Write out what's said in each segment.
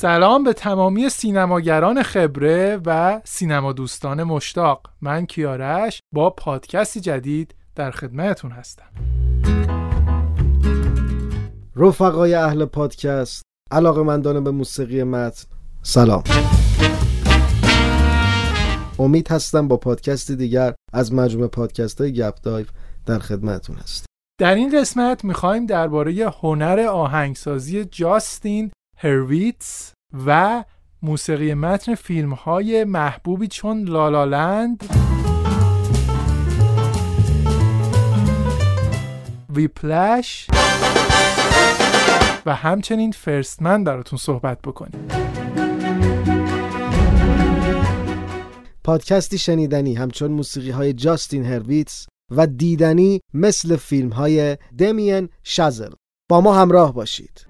سلام به تمامی سینماگران خبره و سینما دوستان مشتاق. من کیارش با پادکستی جدید در خدمتتون هستم. رفقای اهل پادکست علاقه مندان به موسیقی متن سلام. امید هستم با پادکست دیگر از مجموعه پادکست های گپ دایو در خدمتتون هست در این قسمت می‌خوایم درباره هنر آهنگسازی جاستین هرویتس و موسیقی متن فیلم های محبوبی چون لالالند ویپلش و همچنین فرستمن براتون صحبت بکنیم. پادکستی شنیدنی همچون موسیقی های جاستین هرویتس و دیدنی مثل فیلم های دمین شازل. با ما همراه باشید.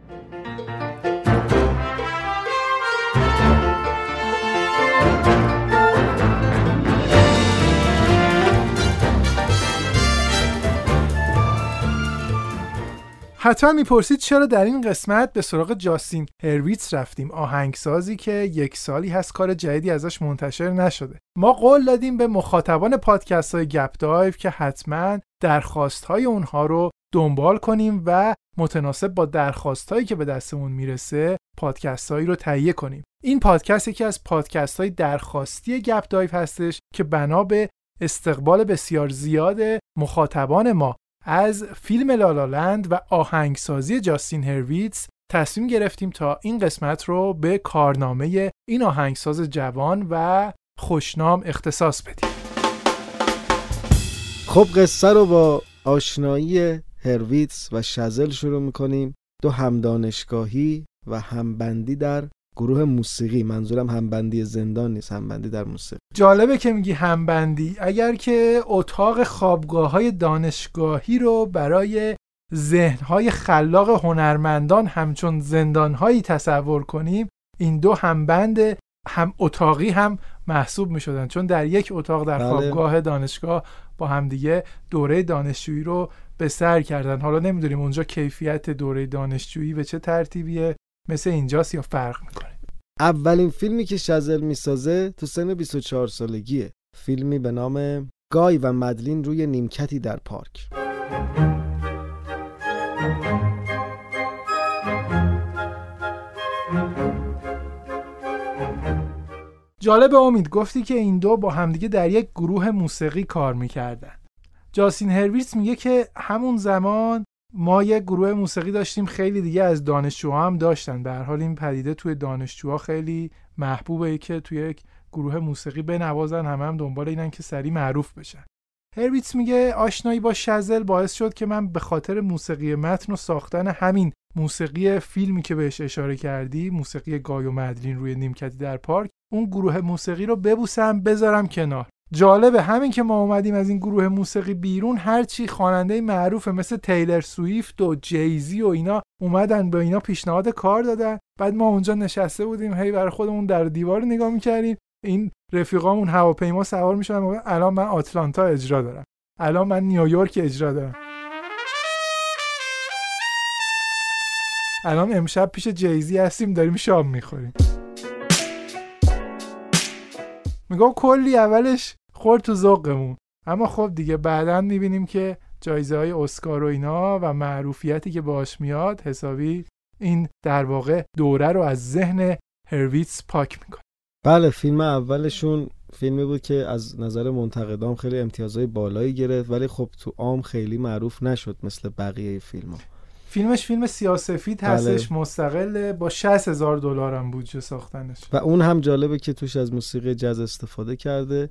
حتما می‌پرسید چرا در این قسمت به سراغ جاستین هرویتس رفتیم؟ آهنگسازی که یک سالی هست کار جدیدی ازش منتشر نشده. ما قول دادیم به مخاطبان پادکست های گپ دایو که حتما درخواست های اونها رو دنبال کنیم و متناسب با درخواست هایی که به دستمون می‌رسه پادکست هایی رو تهیه کنیم. این پادکست یکی از پادکست های درخواستی گپ دایو هستش که بنا به استقبال بسیار زیاد مخاطبان ما از فیلم لالالند و آهنگسازی جاستین هرویتس تصمیم گرفتیم تا این قسمت رو به کارنامه این آهنگساز جوان و خوشنام اختصاص بدیم. خب قصه رو با آشنایی هرویتس و شزل شروع می‌کنیم. دو همدانشگاهی و همبندی در گروه موسیقی منظورم همبندی زندان نیست همبندی در موسیقی. جالبه که میگی همبندی. اگر که اتاق خوابگاه های دانشگاهی رو برای ذهنهای خلاق هنرمندان همچون زندانهایی تصور کنیم این دو همبند هم اتاقی هم محسوب می شدن چون در یک اتاق در بله. خوابگاه دانشگاه با همدیگه دوره دانشجویی رو به سر کردن. حالا نمی‌دونیم اونجا کیفیت دوره دانشجویی به چه ترتیبیه مثل اینجاست یا فرق می‌کنه؟ اولین فیلمی که شزل می‌سازه تو سن 24 سالگیه. فیلمی به نام گای و مدلین روی نیمکتی در پارک. جالب امید گفتی که این دو با همدیگه در یک گروه موسیقی کار می‌کردن. جاستین هرویتس میگه که همون زمان ما یک گروه موسیقی داشتیم خیلی دیگه از دانشجوها هم داشتن. به هر حال این پدیده توی دانشجوها خیلی محبوبه که توی یک گروه موسیقی بنوازن همه هم دنبال اینن که سری معروف بشن. هرویتس میگه آشنایی با شزل باعث شد که من به خاطر موسیقی متن و ساختن همین موسیقی فیلمی که بهش اشاره کردی موسیقی گای و مدلین روی نیمکتی در پارک اون گروه موسیقی رو ببوسم بذارم کنار. جالبه. همین که ما اومدیم از این گروه موسیقی بیرون هرچی خواننده معروفه مثل تیلر سویفت و جیزی و اینا اومدن به اینا پیشنهاد کار دادن. بعد ما اونجا نشسته بودیم هی برای خودمون در دیوار نگاه می‌کردیم. این رفیقامون هواپیما سوار می‌شدن الان من آتلانتا اجرا دارم. الان من نیویورک اجرا دارم. الان امشب پیش جیزی هستیم داریم شام می‌خوریم. میگم کلی اولش خورد تو ذوقمون اما خب دیگه بعدا می‌بینیم که جایزه های اسکار و اینا و معروفیتی که باش میاد حسابی این در واقع دوره رو از ذهن هرویتس پاک می‌کنه بله فیلم اولشون فیلمی بود که از نظر منتقدام خیلی امتیازهای بالایی گرفت ولی خب تو عام خیلی معروف نشد مثل بقیه فیلم ها. فیلمش فیلم سیاسفید بله. هستش مستقل با 60 هزار دلار هم بودجه ساختنش و اون هم جالبه که توش از موسیقی جاز استفاده کرده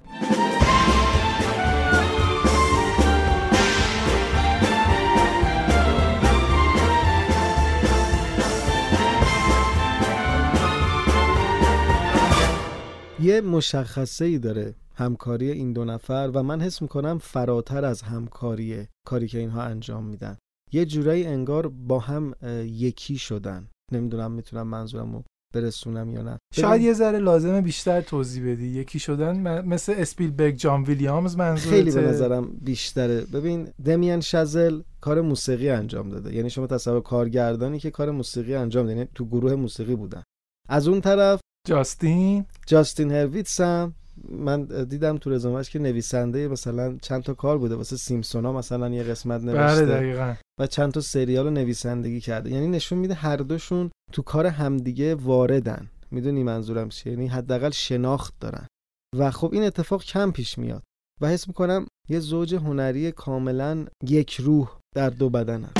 یه مشخصه ای داره همکاری این دو نفر و من حس می‌کنم فراتر از همکاریه کاری که اینها انجام میدن. یه جورایی انگار با هم یکی شدن. نمی‌دونم می‌تونم منظورم رو برسونم یا نه. شاید یه ذره لازمه بیشتر توضیح بدی. یکی شدن م- مثل اسپیلبرگ جان ویلیامز منظورته. خیلی به نظرم بیشتره. ببین دمین شزل کار موسیقی انجام داده. یعنی شما تصور کارگردانی که کار موسیقی انجام داده یعنی تو گروه موسیقی بودن. از اون طرف جاستین. جاستین هرویتس هم من دیدم تو رزومش که نویسنده مثلا چند تا کار بوده. واسه سیمسونا مثلا یه قسمت بله نوشته دقیقا. و چند تا سریال رو نویسندگی کرده. یعنی نشون میده هر دوشون تو کار همدیگه واردن. می‌دونی منظورم چیه؟ یعنی حداقل شناخت دارن. و خب این اتفاق کم پیش میاد. و حس می‌کنم یه زوج هنری کاملا یک روح در دو بدنن.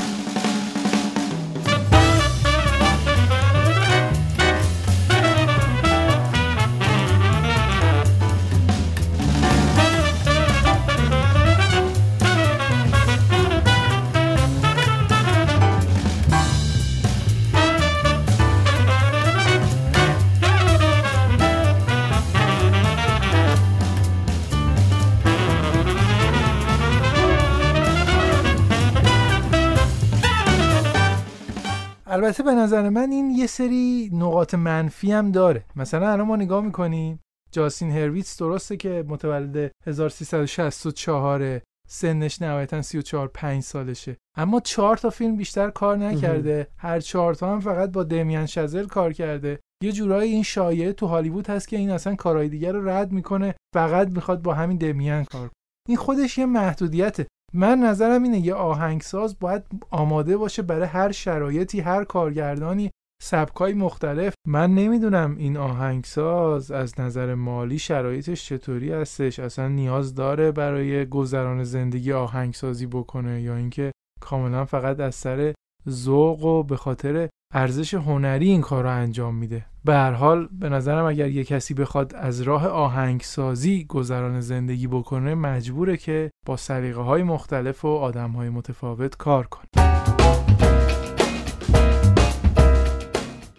البته به نظر من این یه سری نقاط منفی هم داره. مثلا الان ما نگاه می‌کنیم جاستین هرویتس درسته که متولد 1364 سنش نهایتا 34 5 سالشه. اما چهار تا فیلم بیشتر کار نکرده. هر چهار تا هم فقط با دمیان شزل کار کرده. یه جورایی این شایعه تو هالیوود هست که این اصلا کارهای دیگر رو رد می‌کنه. فقط می‌خواد با همین دمیان کار کنه. این خودش یه محدودیته. من نظرم اینه یه آهنگساز باید آماده باشه برای هر شرایطی هر کارگردانی سبکای مختلف. من نمی‌دونم این آهنگساز از نظر مالی شرایطش چطوری هستش. اصلا نیاز داره برای گذران زندگی آهنگسازی بکنه یا اینکه کاملا فقط از سر ذوق و به خاطر ارزش هنری این کار رو انجام میده. به هر حال به نظرم اگر یه کسی بخواد از راه آهنگسازی گذران زندگی بکنه مجبوره که با سلیقه های مختلف و آدم های متفاوت کار کنه.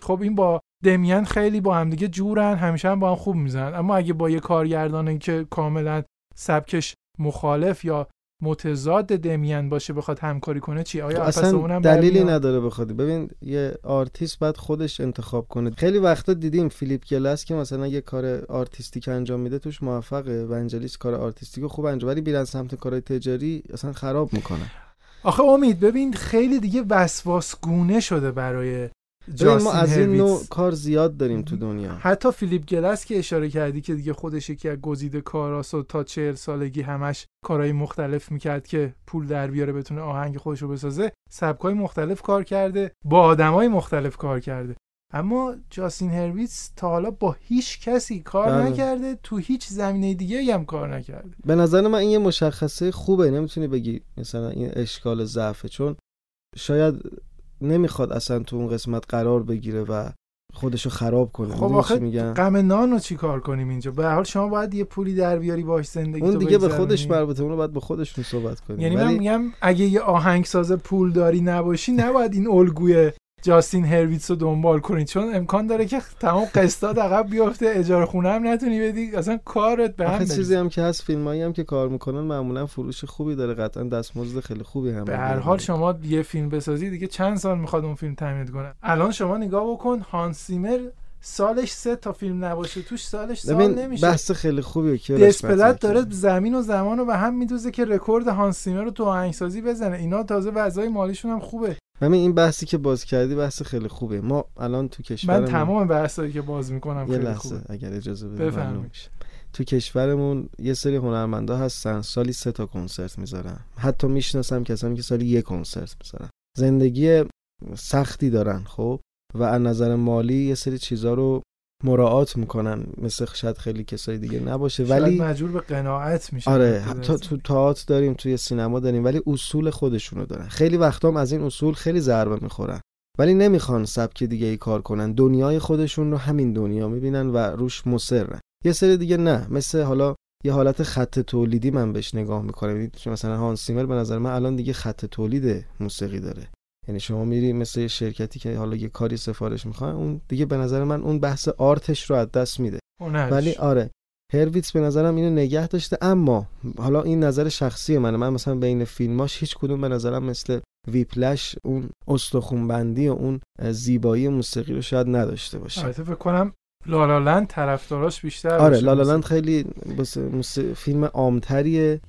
خب این با دمیان خیلی با همدیگه جورن همیشه هم با هم خوب می‌زنن. اما اگه با یه کارگردانه که کاملا سبکش مخالف یا متضاد دمیان باشه بخواد همکاری کنه چی؟ آیا اصلا دلیلی نداره بخواد. ببین یه آرتیست باید خودش انتخاب کنه. خیلی وقتا دیدیم فیلیپ گلس که مثلا یه کار artistic انجام میده توش موفقه. ونجلیس کار artistic خوب انجام ولی بیرن سمت کارهای تجاری اصلا خراب می‌کنه. آخه امید ببین خیلی دیگه وسواس گونه شده برای ما از این نوع کار زیاد داریم تو دنیا. حتی فیلیپ گلس که اشاره کردی که دیگه خودش یکی از گزیده کاراست و تا چهل سالگی همش کارهای مختلف می‌کرد که پول در بیاره بتونه آهنگ خودش رو بسازه سبکای مختلف کار کرده با آدمای مختلف کار کرده. اما جاستین هرویتس تا حالا با هیچ کسی کار بله. نکرده تو هیچ زمینه دیگه هم کار نکرده. به نظر من این یه مشخصه خوبه نمی‌تونی بگی مثلا این اشکال ضعفه چون شاید نمی‌خواد اصلا تو اون قسمت قرار بگیره و خودشو خراب کنه. خب آخه میگن غم نان رو چی کار کنیم اینجا؟ به حال شما باید یه پولی در بیاری باش زندگی اون دیگه به خودش مربوطه اونو باید به خودشون صحبت کنیم. یعنی من میگم اگه یه آهنگساز پول داری نباشی نباید این الگوی جاستین هرویتس رو دنبال کنید چون امکان داره که تمام قسطات عقب بیفته اجاره خونه هم نتونی بدی. اصلا کارت به هم چیزی هم که هست فیلمایی هم که کار می‌کنن معمولا فروش خوبی داره. قطعا دستمزد خیلی خوبی هم به هر حال شما یه فیلم بسازی دیگه چند سال می‌خواد اون فیلم تامین کنه؟ الان شما نگاه بکن هانس سیمر سالش سه تا فیلم نباشه. توش سالش سال نمیشه. بحث خیلی خوبیه. که دسپلت داره زمین و زمان رو به هم میدوزه که رکورد هانس سیمر رو تو آهنگسازی بزنه. اینا تازه وضعای مالیشون هم خوبه. همین این بحثی که باز کردی بحث خیلی خوبه. ما الان تو کشورمون من تمام بحثایی که باز می‌کنم یه خیلی لحظه خوبه. اگر اجازه بدید تو کشورمون یه سری هنرمندا هستن سالی سه تا کنسرت می‌ذارن. حتی می‌شناسم کسانی که سالی یه کنسرت می‌ذارن. زندگی سختی دارن خب؟ و از نظر مالی یه سری چیزا رو مراعات می‌کنن مثل شاید خیلی کسای دیگه نباشه ولی مجبور به قناعت میشه آره حتی تو تئاتر داریم توی سینما داریم ولی اصول خودشونو دارن. خیلی وقتا هم از این اصول خیلی ضربه می‌خورن. ولی نمی‌خوان سبک دیگه ای کار کنن. دنیای خودشون رو همین دنیا می‌بینن و روش مصرن. یه سری دیگه نه مثل حالا یه حالت خط تولیدی من بهش نگاه می‌کنم. مثلا هانس سیمر به نظر من الان دیگه خط تولید موسیقی داره. یعنی شما میری مثل شرکتی که حالا یه کاری سفارش می‌خواد اون دیگه به نظر من اون بحث آرتش رو از دست میده. ولی آره هرویتس به نظرم اینو نگه داشته اما حالا این نظر شخصی منه. من مثلا بین فیلماش هیچ کدوم به نظرم مثل ویپلش اون استخونبندی و اون زیبایی موسیقی رو شاید نداشته باشه. البته فکر کنم لالالند طرفداراش بیشتر آره لالالند خیلی فیلم عامتریه.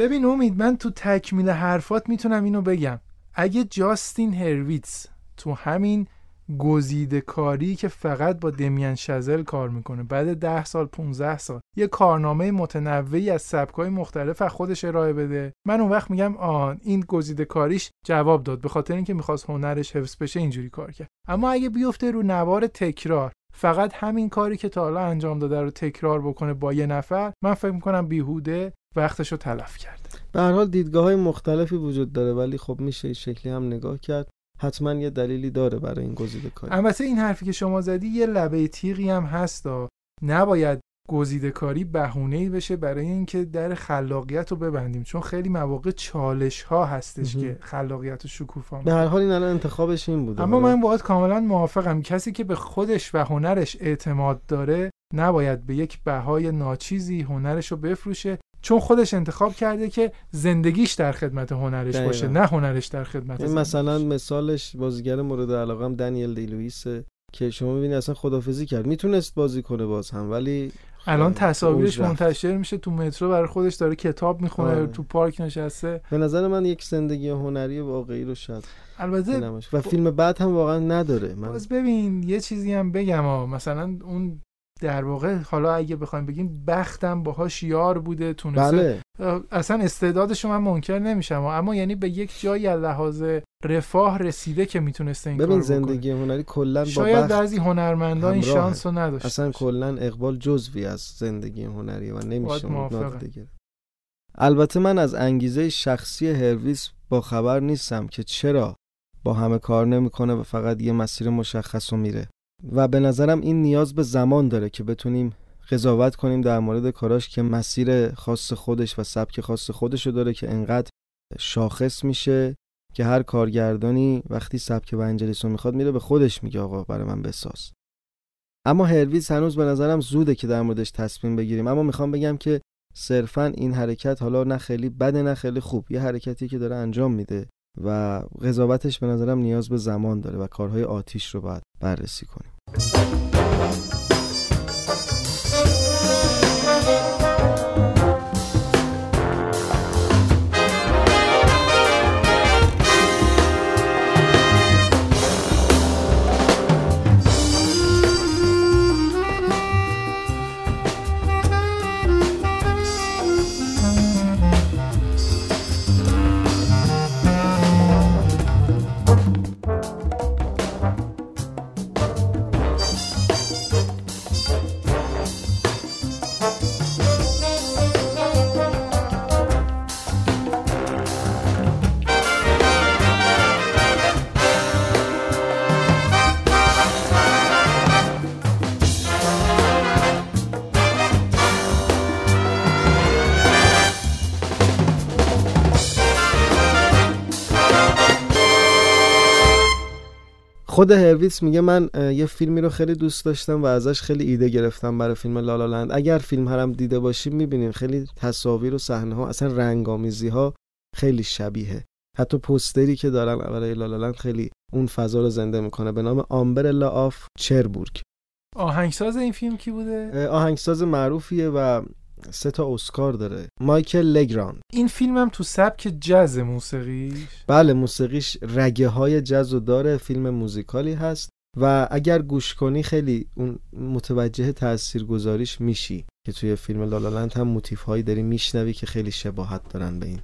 ببین امید من تو تکمیل حرفات می‌تونم اینو بگم. اگه جاستین هرویتس تو همین گزیده کاری که فقط با دمین شزل کار می‌کنه بعد ده سال 15 سال یه کارنامه متنوعی از سبکای مختلف از خودش ارائه بده من اون وقت میگم آن این گزیده کاریش جواب داد به خاطر اینکه می‌خواست هنرش حفظ بشه اینجوری کار کرد. اما اگه بیفته رو نوار تکرار فقط همین کاری که تا حالا انجام داده رو تکرار بکنه با یه نفر من فکر می‌کنم بیهوده وقتش رو تلف کرده. به هر حال دیدگاه های مختلفی وجود داره ولی خب میشه این شکلی هم نگاه کرد. حتما یه دلیلی داره برای این گزیده کاری. البته این حرفی که شما زدی یه لبه تیغی هم هستا نباید گزیده کاری بهونه بشه برای اینکه در خلاقیت رو ببندیم. چون خیلی مواقع چالش ها هستش که خلاقیت رو شکوفا به هر حال این الان انتخابش این بوده. اما من باید کاملا موافقم. کسی که به خودش و هنرش اعتماد داره نباید به یک بهای ناچیزی هنرش رو بفروشه. چون خودش انتخاب کرده که زندگیش در خدمت هنرش دقیقا. باشه نه هنرش در خدمت این مثلا مثالش بازیگر مورد علاقه دنیل دیلویس که شما می‌بینی اصلا خدافزی کرد می‌تونست بازی کنه باز هم ولی الان تصاویرش اوج رفت. منتشر میشه تو مترو برای خودش داره کتاب می‌خونه آره. تو پارک نشسته به نظر من یک زندگی هنری واقعی رو شاید البته و فیلم بعد هم واقعا نداره من باز ببین یه چیزی هم بگم ها مثلا اون در واقع حالا اگه بخوایم بگیم بختم باهاش یار بوده تونسته بله اصلا استعدادش من منکر نمیشم اما یعنی به یک جایی از لحاظ رفاه رسیده که می‌تونسته این ببین بکنه. زندگی هنری کلا با شاید بعضی هنرمندان این. شانس رو نداشت اصلا کلا اقبال جزوی از زندگی هنری و نمیشه گرفت. البته من از انگیزه شخصی هرویس با خبر نیستم که چرا با همه کار نمی‌کنه و فقط یه مسیر مشخص رو میره و به نظرم این نیاز به زمان داره که بتونیم قضاوت کنیم در مورد کاراش که مسیر خاص خودش و سبک خاص خودش رو داره که انقدر شاخص میشه که هر کارگردانی وقتی سبک ونجلیس رو می‌خواد میره به خودش میگه آقا برای من بساز. اما هرویز هنوز به نظرم زوده که در موردش تصمیم بگیریم. اما می‌خوام بگم که صرفا این حرکت حالا نه خیلی بده نه خیلی خوب. یه حرکتی که داره انجام میده. و قضاوتش به نظرم نیاز به زمان داره و کارهای آتیش رو باید بررسی کنیم. خود هرویتس میگه من یه فیلمی رو خیلی دوست داشتم و ازش خیلی ایده گرفتم برای فیلم لالالند. اگر فیلم رو هم دیده باشیم می‌بینین خیلی تصاویر و صحنه ها اصلا رنگامیزی ها خیلی شبیه حتی پوستری که دارن برای لالالند خیلی اون فضا رو زنده می‌کنه به نام Umbrella of Cherbourg آهنگساز این فیلم کی بوده؟ آهنگساز معروفیه و سه تا اسکار داره. مایکل لگراند این فیلم هم تو سبک جز موسیقیش. بله موسیقیش رگه های جز و داره فیلم موزیکالی هست و اگر گوش کنی خیلی اون متوجه تأثیر گذاریش میشی که توی فیلم لالالند هم موتیف هایی داری میشنوی که خیلی شباهت دارن به این.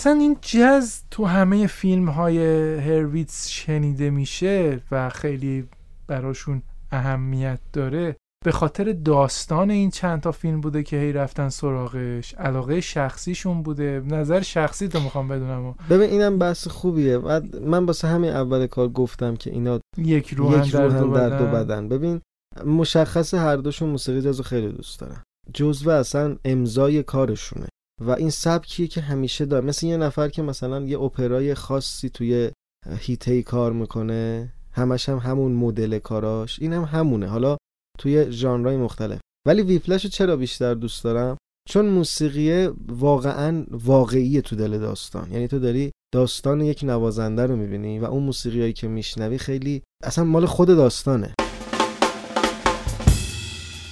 اصلا این جز تو همه فیلم های هرویتس شنیده میشه و خیلی براشون اهمیت داره. به خاطر داستان این چند تا فیلم بوده که هی رفتن سراغش علاقه شخصیشون بوده. نظر شخصی تو می‌خوام بدونم. و ببین اینم بحث خوبیه. و من واسه همین اول کار گفتم که اینا یک روحن یک در, روحن دو, در بدن. دو بدن. ببین مشخص هر دوشون موسیقی جاز رو خیلی دوست دارن. جزو اصلا امضای کارشونه. و این سبکیه که همیشه داره؟ مثل یه نفر که مثلا یه اپرای خاصی توی هیته کار می‌کنه همش هم همون مدل کاراش این هم همونه. حالا توی ژانرهای مختلف. ولی ویپلش چرا بیشتر دوست دارم؟ چون موسیقی واقعا واقعی تو دل داستان. یعنی تو داری داستان یک نوازنده رو می‌بینی و اون موسیقیایی که میشنوی خیلی اصلا مال خود داستانه.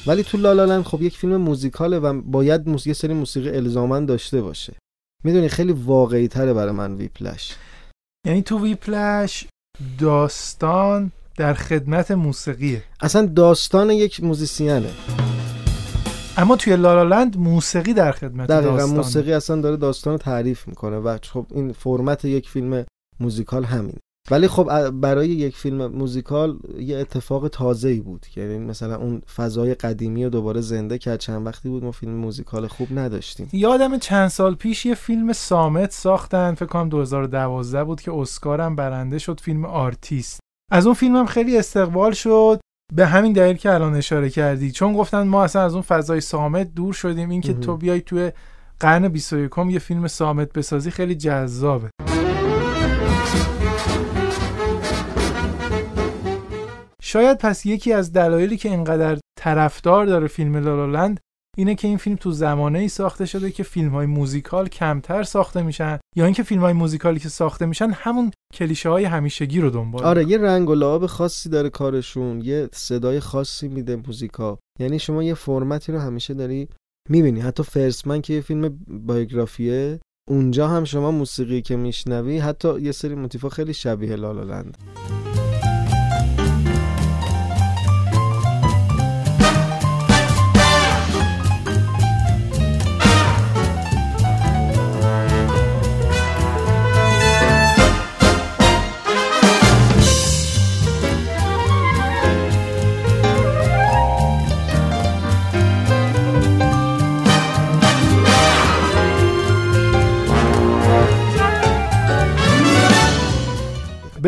ولی تو لالالند خب یک فیلم موزیکاله و باید موسیقی سری موسیقی الزاماً داشته باشه. می‌دونی خیلی واقعی تره برای من ویپلش. یعنی تو ویپلش داستان در خدمت موسیقیه. اصلا داستان یک موزیسینه. اما توی لالالند موسیقی در خدمت دقیقا داستان موسیقی اصلا داره داستان رو تعریف می‌کنه و خب این فرمت یک فیلم موزیکال همین ولی خب برای یک فیلم موزیکال یه اتفاق تازه ای بود. یعنی مثلا اون فضای قدیمی رو دوباره زنده کرد. چند وقتی بود ما فیلم موزیکال خوب نداشتیم. یادم چند سال پیش یه فیلم صامت ساختن. فکر کنم 2012 بود که اسکار هم برنده شد. فیلم آرتیست. از اون فیلم هم خیلی استقبال شد. به همین دلیل که الان اشاره کردی. چون گفتن ما اصلا از اون فضای صامت دور شدیم. اینکه تو بیای توی قرن 21 یه فیلم صامت بسازی خیلی جذابه. شاید پس یکی از دلایلی که اینقدر طرفدار داره فیلم لالالند اینه که این فیلم تو زمانه ای ساخته شده که فیلم های موزیکال کمتر ساخته میشن یا اینکه فیلم های موزیکالی که ساخته میشن همون کلیشه های همیشگی رو دنبال آره یه رنگ و لعاب خاصی داره کارشون یه صدای خاصی میده موزیکا. یعنی شما یه فرمتی رو همیشه داری می‌بینی. حتی فرسمن که یه فیلم بایوگرافیه اونجا هم شما موسیقی که میشنوی حتی یه سری موتیفا خیلی شبیه لالالند.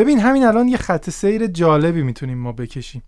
ببین همین الان یه خط سیر جالبی می‌تونیم ما بکشیم.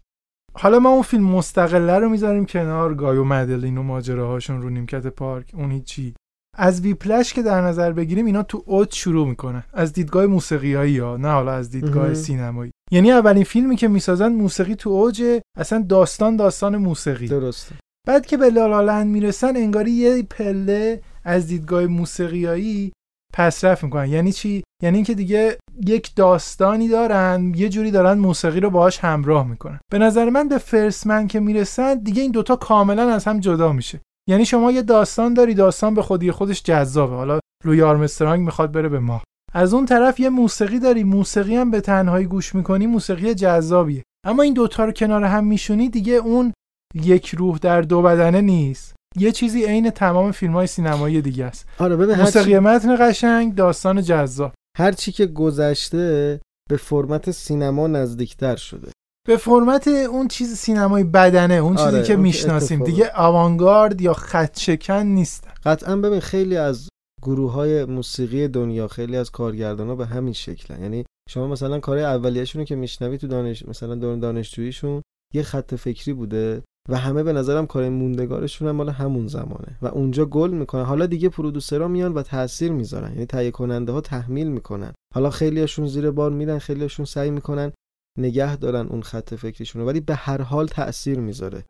حالا ما اون فیلم مستقله رو می‌ذاریم کنار گای و مدلین و ماجراهاشون رو نیمکت پارک اون هیچی. از ویپلش که در نظر بگیریم اینا تو اوج شروع می‌کنن. از دیدگاه موسیقیایی ها نه حالا از دیدگاه سینمایی. یعنی اولین فیلمی که می‌سازن موسیقی تو اوج اصلا داستان داستان موسیقی. درسته. بعد که به لالالند می‌رسن انگاری یه پله از دیدگاه موسیقیایی پسرف می‌کنن. یعنی چی؟ یعنی اینکه دیگه یک داستانی دارن یه جوری دارن موسیقی رو باهاش همراه می‌کنن. به نظر من به فرسمن که می‌رسن دیگه این دوتا کاملا از هم جدا میشه. یعنی شما یه داستان داری داستان به خودی خودش جذابه. حالا لوی آرمسترانگ می‌خواد بره به ما از اون طرف یه موسیقی داری موسیقی هم به تنهایی گوش می‌کنی موسیقی جذابیه. اما این دوتا رو کنار هم میشونی دیگه اون یک روح در دو بدنه نیست. یه چیزی عین تمام فیلم های سینمایی دیگه است. آره ببین موسیقی متن قشنگ داستان جذاب. هر چی که گذشته به فرمت سینما نزدیکتر شده. به فرمت اون چیز سینمای بدنه اون چیزی آره، که اون می‌شناسیم. اتفاقه. دیگه آوانگارد یا خط شکن نیستن قطعا ببین خیلی از گروه های موسیقی دنیا خیلی از کارگردان ها به همین شکلن. یعنی شما مثلا کار اولیه‌شون رو که میشنوی تو دانش مثلا دوران دانشجوییشون یه خط فکری بوده. و همه به نظرم کار موندگارشون هم مال همون زمانه. و اونجا گل می‌کنن. حالا دیگه پرودوسرها میان و تاثیر می‌ذارن. یعنی تهیه کننده ها تحمیل می‌کنن. حالا خیلیاشون زیر بار میرن خیلیاشون سعی می‌کنن نگه دارن اون خط فکریشون ولی به هر حال تاثیر می‌ذاره.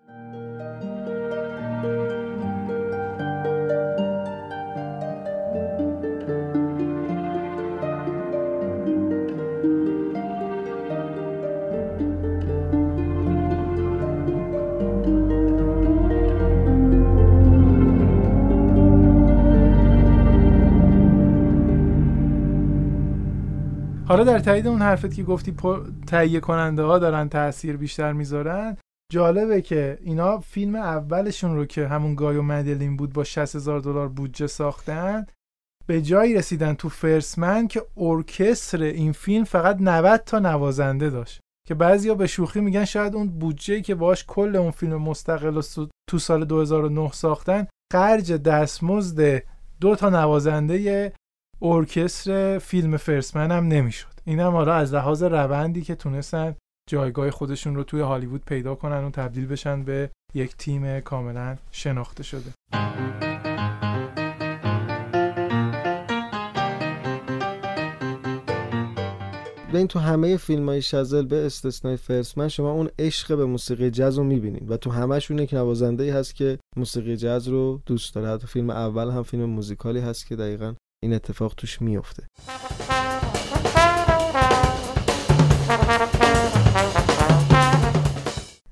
حالا در تایید اون حرفت که گفتی تهیه کننده ها دارن تاثیر بیشتر می‌ذارن جالبه که اینا فیلم اولشون رو که همون گایو مدلین بود با 60 هزار دلار بودجه ساختن به جایی رسیدن تو فرسمن که ارکستر این فیلم فقط 90 تا نوازنده داشت. که بعضیا به شوخی میگن شاید اون بودجه که باش کل اون فیلم مستقل تو سال 2009 ساختن خرج دستمزد دو تا نوازنده ارکستر فیلم فرسمن هم نمی‌شد. این هم حالا از لحاظ روندی که تونستن جایگاه خودشون رو توی هالیوود پیدا کنن و تبدیل بشن به یک تیم کاملا شناخته شده. ببین تو همه فیلم های شزل به استثنای فرسمن شما اون عشق به موسیقی جاز رو می‌بینید و تو همشون یک نوازنده هست که موسیقی جاز رو دوست داره. حتی فیلم اول هم فیلم موزیکالی هست که دقیقا این اتفاق توش میفته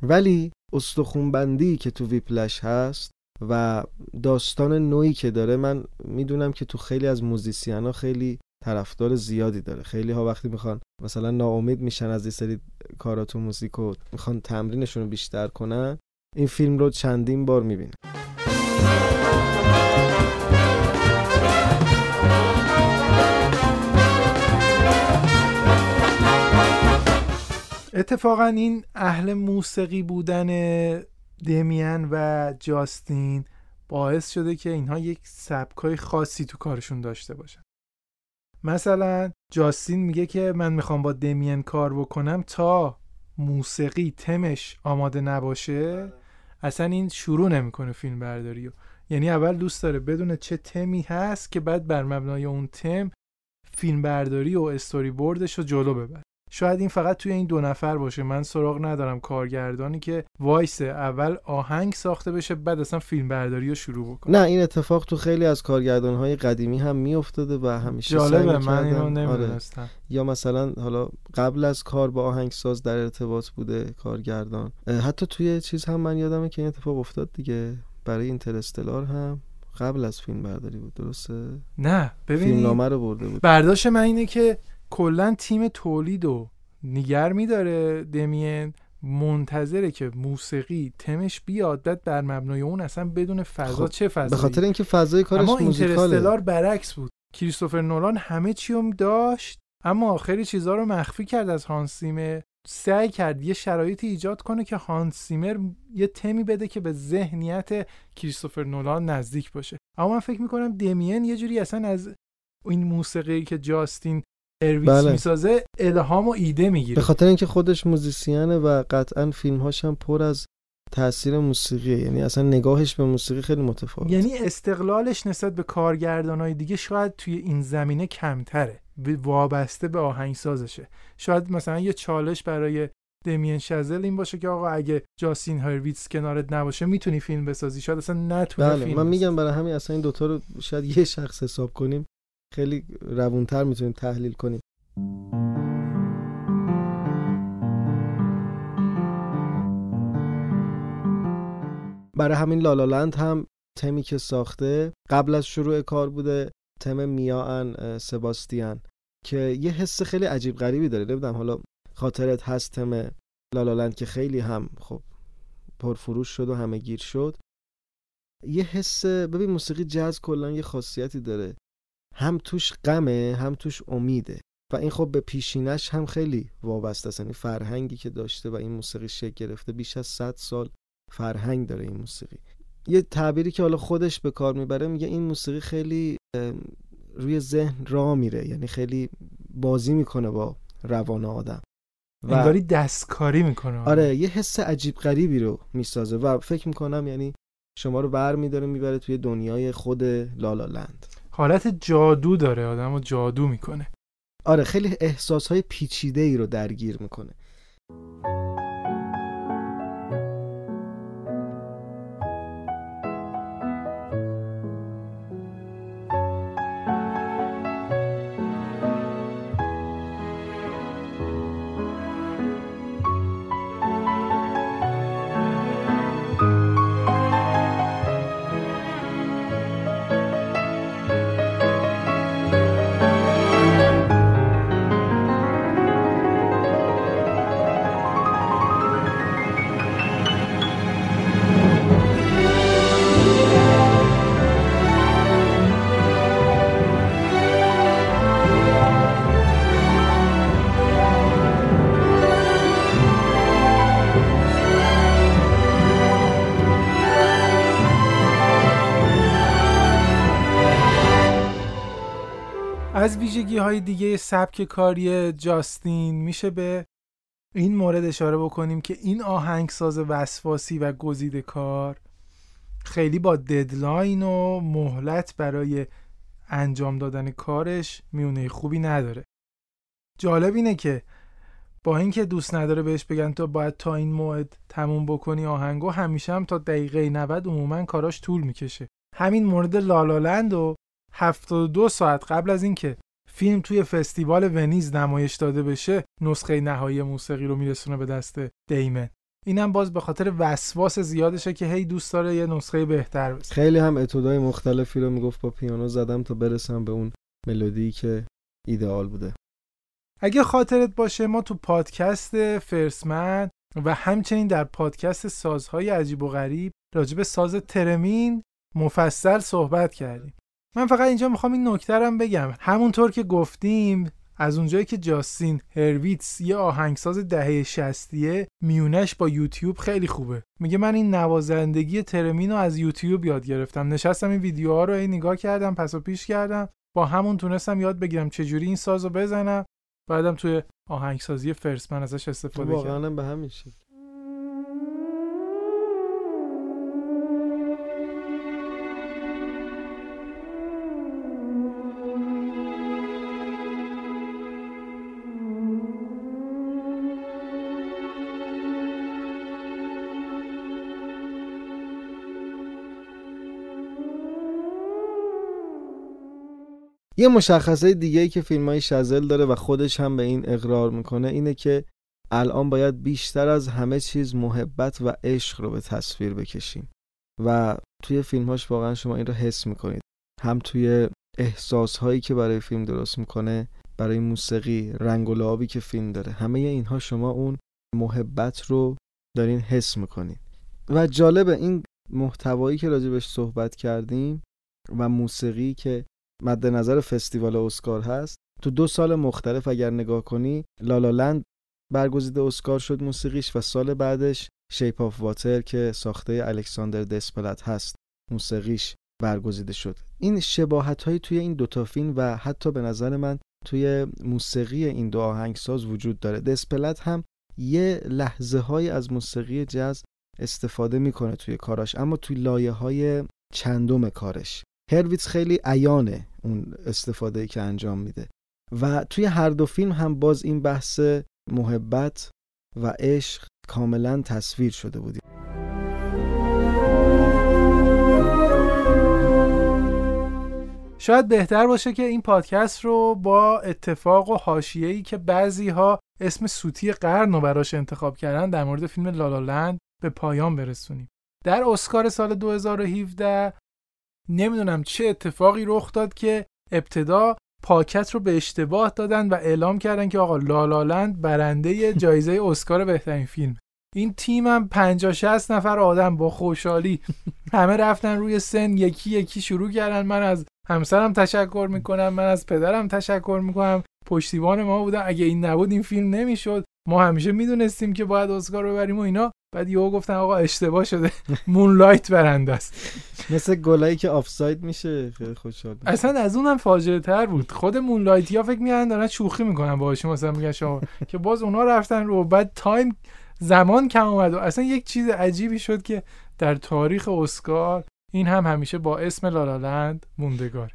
ولی استخونبندی که تو ویپلش هست و داستان نوعی که داره من می‌دونم که تو خیلی از موزیسیان ها خیلی طرفدار زیادی داره. خیلی ها وقتی می‌خوان مثلا ناامید میشن از این سری کارا تو موزیک و می‌خوان تمرینشون رو بیشتر کنن این فیلم رو چندین بار می‌بینن اتفاقا این اهل موسیقی بودن دمین و جاستین باعث شده که اینها یک سبکای خاصی تو کارشون داشته باشن. مثلا جاستین میگه که من می‌خوام با دمین کار بکنم تا موسیقی تمش آماده نباشه. اصلا این شروع نمی‌کنه فیلم برداری و یعنی اول دوست داره بدون چه تمی هست که بعد بر مبنای اون تم فیلم برداری و استوری بوردش رو جلو ببر شاید این فقط توی این دو نفر باشه. من سراغ ندارم کارگردانی که وایسه اول آهنگ ساخته بشه بعد اصلا فیلم برداری رو شروع بکنه. نه این اتفاق تو خیلی از کارگردان های قدیمی هم میافتاده و همیشه جالبه من اینو. نمی‌دونستم. آره. یا مثلا حالا قبل از کار با آهنگساز در ارتباط بوده کارگردان. حتی توی چیز هم من یادمه که این اتفاق افتاد دیگه. برای اینترستلار هم قبل از فیلم برداری بود درسته؟ نه ببین فیلم نامه رو برده بود. برداشت من اینه که کلا تیم تولید و نیگر میداره. دمین منتظره که موسیقی تمش بیاد بعد بر مبنای اون اصلا بدون فضا خب چه فضایی؟ به خاطر اینکه فضای کارش اما اینترستلار برعکس بود. کریستوفر نولان همه چی داشت اما آخری چیزها رو مخفی کرد از هانسیمر سعی کرد یه شرایطی ایجاد کنه که هانسیمر یه تمی بده که به ذهنیت کریستوفر نولان نزدیک باشه. اما من فکر می‌کنم دمین یه جوری اصلا از این موسیقی که جاستین ارویس بله. می‌سازه الهام و ایده می‌گیره. به خاطر اینکه خودش موزیسینه و قطعا فیلمهاش هم پر از تاثیر موسیقی یعنی اصلا نگاهش به موسیقی خیلی متفاوت. یعنی استقلالش نسبت به کارگردانای دیگه شاید توی این زمینه کمتره. وابسته به آهنگسازشه. شاید مثلا یه چالش برای دمین شزل این باشه که آقا اگه جاستین هرویتس کنارت نباشه می‌تونی فیلم بسازی. شاید اصلا نتونی بله. فیلم من میگم برای همین اصلا این دوتا رو شاید یه شخص حساب کنیم. خیلی روونتر می‌تونیم تحلیل کنیم. برای همین لالالند هم تمی که ساخته قبل از شروع کار بوده تم میان سباستیان که یه حس خیلی عجیب غریبی داره. نمی‌دونم حالا خاطرت هست تم لالالند که خیلی هم خب پرفروش شد و همه گیر شد. یه حس ببین موسیقی جاز کلا یه خاصیتی داره. هم توش غمه هم توش امیده. و این خب به پیشینش هم خیلی وابسته است. یعنی فرهنگی که داشته و این موسیقی شکل گرفته بیش از 100 سال فرهنگ داره این موسیقی. یه تعبیری که حالا خودش به کار می‌بره میگه این موسیقی خیلی روی ذهن را میره. یعنی خیلی بازی می‌کنه با روان آدم. و انگاری دستکاری می‌کنه. آره یه حس عجیب غریبی رو می‌سازه. و فکر می‌کنم یعنی شما رو بر میداره می‌بره توی دنیای خود لالالند حالت جادو داره آدم رو جادو می‌کنه. آره خیلی احساس های پیچیده ای رو درگیر می‌کنه. ویژگی های دیگه سبک کاری جاستین میشه به این مورد اشاره بکنیم که این آهنگساز وسواسی و گزیده کار خیلی با ددلاین و مهلت برای انجام دادن کارش میونه خوبی نداره. جالب اینه که با اینکه دوست نداره بهش بگن تو باید تا این موعد تموم بکنی آهنگو همیشه هم تا دقیقه 90 عموما کاراش طول می‌کشه. همین مورد لالالند و 72 ساعت قبل از اینکه فیلم توی فستیوال ونیز نمایش داده بشه نسخه نهایی موسیقی رو میرسونه به دست دیمن. اینم باز به خاطر وسواس زیادشه که هی دوست داره یه نسخه بهتر بزنه. خیلی هم اتودای مختلفی رو می‌گفت با پیانو زدم تا برسم به اون ملودی که ایدئال بوده. اگه خاطرت باشه ما تو پادکست فرسمن و همچنین در پادکست سازهای عجیب و غریب راجب ساز ترمین مفصل صحبت کردیم. من فقط اینجا می‌خوام این نکته رو بگم. همونطور که گفتیم از اونجایی که جاستین هرویتس یه آهنگساز دهه شستیه میونش با یوتیوب خیلی خوبه. میگه من این نوازندگی ترمین رو از یوتیوب یاد گرفتم. نشستم این ویدیوها رو این نگاه کردم پس و پیش کردم. با همون تونستم یاد بگیرم چجوری این ساز رو بزنم. بعدم توی آهنگسازی فرسمن ازش استفاده کردم. واقعا به همین شکل. یه مشخصه دیگه ای که فیلم های شزل داره و خودش هم به این اقرار می‌کنه اینه که الان باید بیشتر از همه چیز محبت و عشق رو به تصویر بکشیم. و توی فیلمهاش واقعا شما این رو حس می‌کنید. هم توی احساس هایی که برای فیلم درست می‌کنه برای موسیقی رنگ و لعابی که فیلم داره همه اینها شما اون محبت رو دارین حس می‌کنید. و جالبه این محتوایی که راجبش صحبت کردیم و موسیقی که مد نظر فستیوال اسکار هست. تو دو سال مختلف اگر نگاه کنی لالالند برگزیده اسکار شد موسیقیش و سال بعدش شیپ آف واتر که ساخته الکساندر دسپلت هست موسیقیش برگزیده شد. این شباهت های توی این دوتا فیلم و حتی به نظر من توی موسیقی این دو آهنگساز وجود داره. دسپلت هم یه لحظه های از موسیقی جاز استفاده می‌کنه توی کاراش اما توی لایه های چندم کارش. هرویتس خیلی عیانه اون استفاده که انجام میده. و توی هر دو فیلم هم باز این بحث محبت و عشق کاملا تصویر شده بودیم شاید بهتر باشه که این پادکست رو با اتفاق و حاشیه‌ای که بعضی ها اسم سوتی قرن رو براش انتخاب کردن در مورد فیلم لالالند به پایان برسونیم. در اسکار سال 2017 نمی‌دونم چه اتفاقی رخ داد که ابتدا پاکت رو به اشتباه دادن و اعلام کردن که آقا لالالند برنده جایزه اسکار بهترین فیلم. این تیم هم 50 60 نفر آدم با خوشحالی. همه رفتن روی سن یکی یکی شروع کردن. من از همسرم تشکر می‌کنم من از پدرم تشکر می‌کنم. پشتیبان ما بودن. اگه این نبود این فیلم نمی‌شد. ما همیشه می‌دونستیم که باید اسکار رو ببریم و اینا بعد یهو گفتن آقا اشتباه شده. مونلایت برنده است. مثل گلایی که آفساید میشه خیلی خوشحال اصلا از اونم فاجعه تر بود. خود مونلایتی ها فکر می‌کنن دارن شوخی می‌کنن باهاش مثلا میگن شما که باز اونا رفتن رو بعد time زمان کم اومد. و اصلا یک چیز عجیبی شد که در تاریخ اسکار این هم همیشه با اسم لالالند موندگار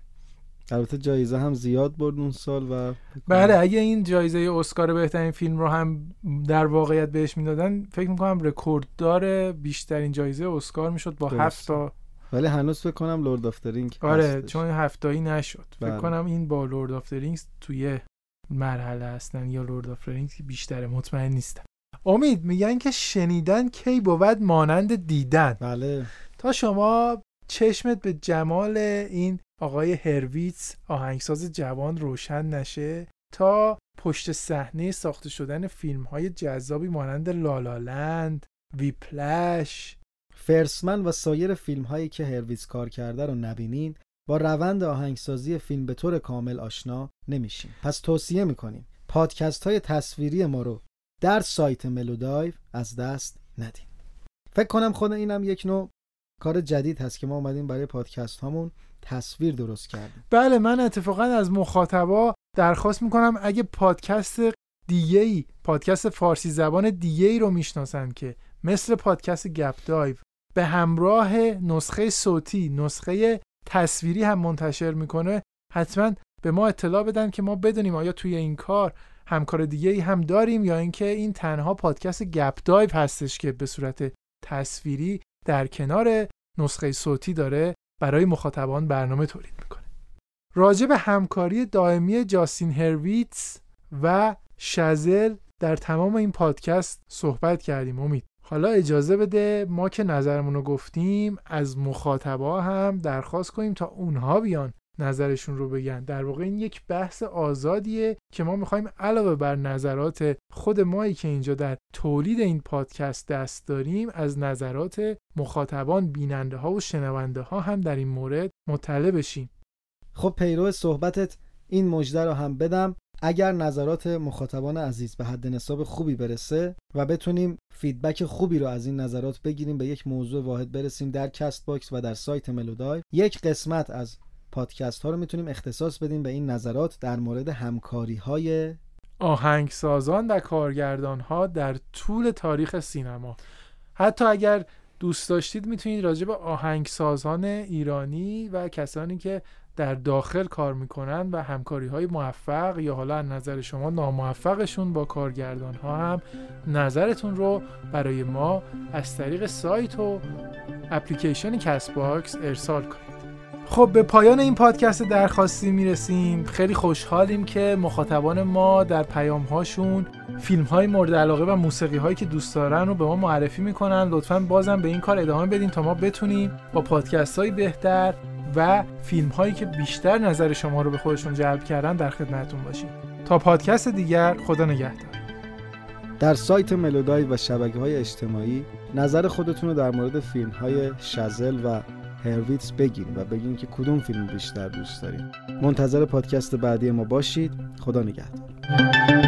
البته جایزه هم زیاد برد اون سال و بله اگه این جایزه اسکار بهترین فیلم رو هم در واقعیت بهش می‌دادن فکر می‌کنم رکورددار بیشترین جایزه اسکار می‌شد با هفت تا ولی هنوز فکر کنم Lord of Ring آره چون هفتایی نشد. بله. فکر کنم این با Lord of Rings توی مرحله هستن یا Lord of Rings بیشتره مطمئن نیستم امید میگن که شنیدن کی بود مانند دیدن. بله. تا شما چشمت به جمال این آقای هرویتس آهنگساز جوان روشن نشه تا پشت صحنه ساخته شدن فیلم های جذابی مانند لالالند ویپلش. فرسمن و سایر فیلم هایی که هرویتس کار کرده رو نبینین با روند آهنگسازی فیلم به طور کامل آشنا نمیشین. پس توصیه می‌کنیم پادکست های تصویری ما رو در سایت ملودایو از دست ندین. فکر کنم خود اینم یک نوع کار جدید هست که ما اومدیم برای پادکست هامون تصویر درست کردیم. بله من اتفاقا از مخاطبا درخواست می‌کنم اگه پادکست دیگه ای پادکست فارسی زبان دیگه ای رو می‌شناسن که مثل پادکست گپ دایو به همراه نسخه صوتی نسخه تصویری هم منتشر می‌کنه حتما به ما اطلاع بدن که ما بدونیم آیا توی این کار همکار دیگه ای هم داریم یا اینکه این تنها پادکست گپ دایو هستش که به صورت تصویری در کنار نسخه صوتی داره برای مخاطبان برنامه تولید می‌کنه. راجع به همکاری دائمی جاستین هرویتس و شزل در تمام این پادکست صحبت کردیم امید. حالا اجازه بده ما که نظرمون رو گفتیم از مخاطبا هم درخواست کنیم تا اونها بیان نظرشون رو بگن. در واقع این یک بحث آزادیه که ما می‌خوایم علاوه بر نظرات خود مایی که اینجا در تولید این پادکست دست داریم از نظرات مخاطبان بیننده ها و شنونده ها هم در این مورد مطلع بشیم. خب پیرو صحبتت این مژده رو هم بدم. اگر نظرات مخاطبان عزیز به حد نصاب خوبی برسه و بتونیم feedback خوبی رو از این نظرات بگیریم به یک موضوع واحد برسیم در کست باکس و در سایت ملودای یک قسمت از پادکست ها رو می‌تونیم اختصاص بدیم به این نظرات در مورد همکاری های آهنگسازان و کارگردان ها در طول تاریخ سینما. حتی اگر دوست داشتید می‌تونید راجع به آهنگسازان ایرانی و کسانی که در داخل کار می‌کنن و همکاری های موفق یا حالا از نظر شما ناموفقشون با کارگردان ها هم نظرتون رو برای ما از طریق سایت و اپلیکیشن کست باکس ارسال کنید. خب به پایان این پادکست درخواستی می‌رسیم. خیلی خوشحالیم که مخاطبان ما در پیام هاشون فیلم های مورد علاقه و موسیقی هایی که دوست دارن رو به ما معرفی می‌کنن. لطفا بازم به این کار ادامه بدین تا ما بتونیم با پادکست های بهتر و فیلم هایی که بیشتر نظر شما رو به خودشون جلب کردن در خدمتتون باشیم. تا پادکست دیگر خدا نگهدار. در سایت ملودای و شبکه های اجتماعی نظر خودتون رو در مورد فیلم های شزل و هرویتس بگین و بگین که کدوم فیلم بیشتر دوست دارین منتظر پادکست بعدی ما باشید. خدا نگهدار.